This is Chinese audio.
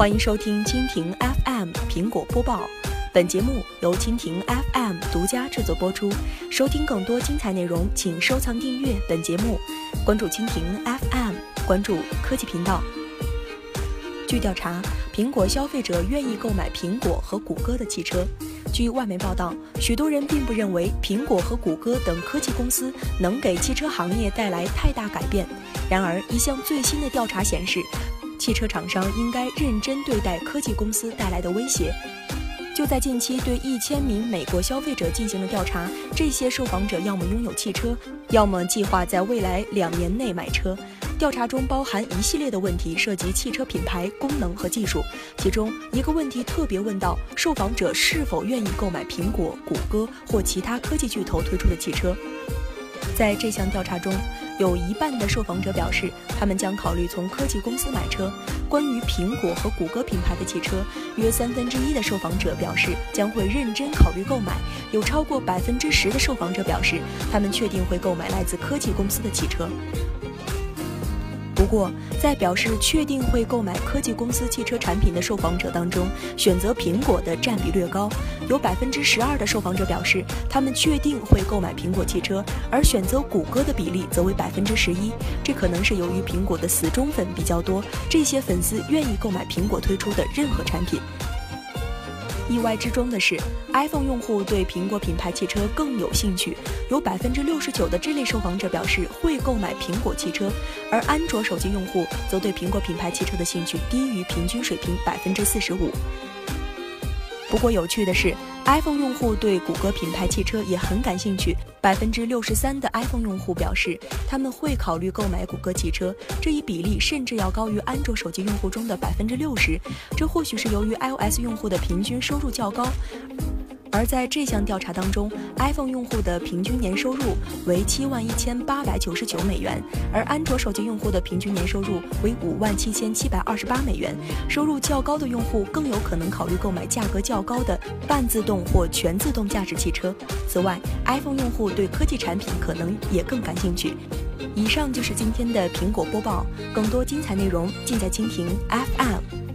欢迎收听蜻蜓 FM 苹果播报，本节目由蜻蜓 FM 独家制作播出。收听更多精彩内容，请收藏订阅本节目，关注蜻蜓 FM，关注科技频道。据调查，苹果消费者愿意购买苹果和谷歌的汽车。据外媒报道，许多人并不认为苹果和谷歌等科技公司能给汽车行业带来太大改变。然而，一项最新的调查显示，汽车厂商应该认真对待科技公司带来的威胁。就在近期，对一千名美国消费者进行了调查，这些受访者要么拥有汽车，要么计划在未来两年内买车。调查中包含一系列的问题，涉及汽车品牌、功能和技术。其中一个问题特别问到受访者是否愿意购买苹果、谷歌或其他科技巨头推出的汽车。在这项调查中，有一半的受访者表示他们将考虑从科技公司买车。关于苹果和谷歌品牌的汽车，约三分之一的受访者表示将会认真考虑购买。有超过百分之十的受访者表示他们确定会购买来自科技公司的汽车。不过，在表示确定会购买科技公司汽车产品的受访者当中，选择苹果的占比略高，有百分之十二的受访者表示他们确定会购买苹果汽车，而选择谷歌的比例则为百分之十一。这可能是由于苹果的死忠粉比较多，这些粉丝愿意购买苹果推出的任何产品。意外之中的是，iPhone 用户对苹果品牌汽车更有兴趣，有百分之六十九的这类受访者表示会购买苹果汽车，而安卓手机用户则对苹果品牌汽车的兴趣低于平均水平百分之四十五。不过有趣的是，iPhone 用户对谷歌品牌汽车也很感兴趣。百分之六十三的 iPhone 用户表示他们会考虑购买谷歌汽车，这一比例甚至要高于安卓手机用户中的百分之六十。这或许是由于 iOS 用户的平均收入较高。而在这项调查当中，iPhone 用户的平均年收入为七万一千八百九十九美元，而安卓手机用户的平均年收入为五万七千七百二十八美元。收入较高的用户更有可能考虑购买价格较高的半自动或全自动驾驶汽车。此外，iPhone 用户对科技产品可能也更感兴趣。以上就是今天的苹果播报，更多精彩内容尽在蜻蜓 FM。